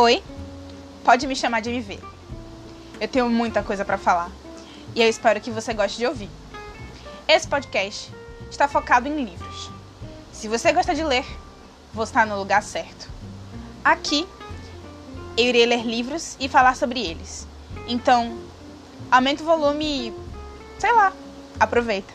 Oi, pode me chamar de MV. Eu tenho muita coisa para falar e eu espero que você goste de ouvir. Esse podcast está focado em livros. Se você gosta de ler, você está no lugar certo. Aqui eu irei ler livros e falar sobre eles. Então, aumenta o volume e, sei lá, aproveita.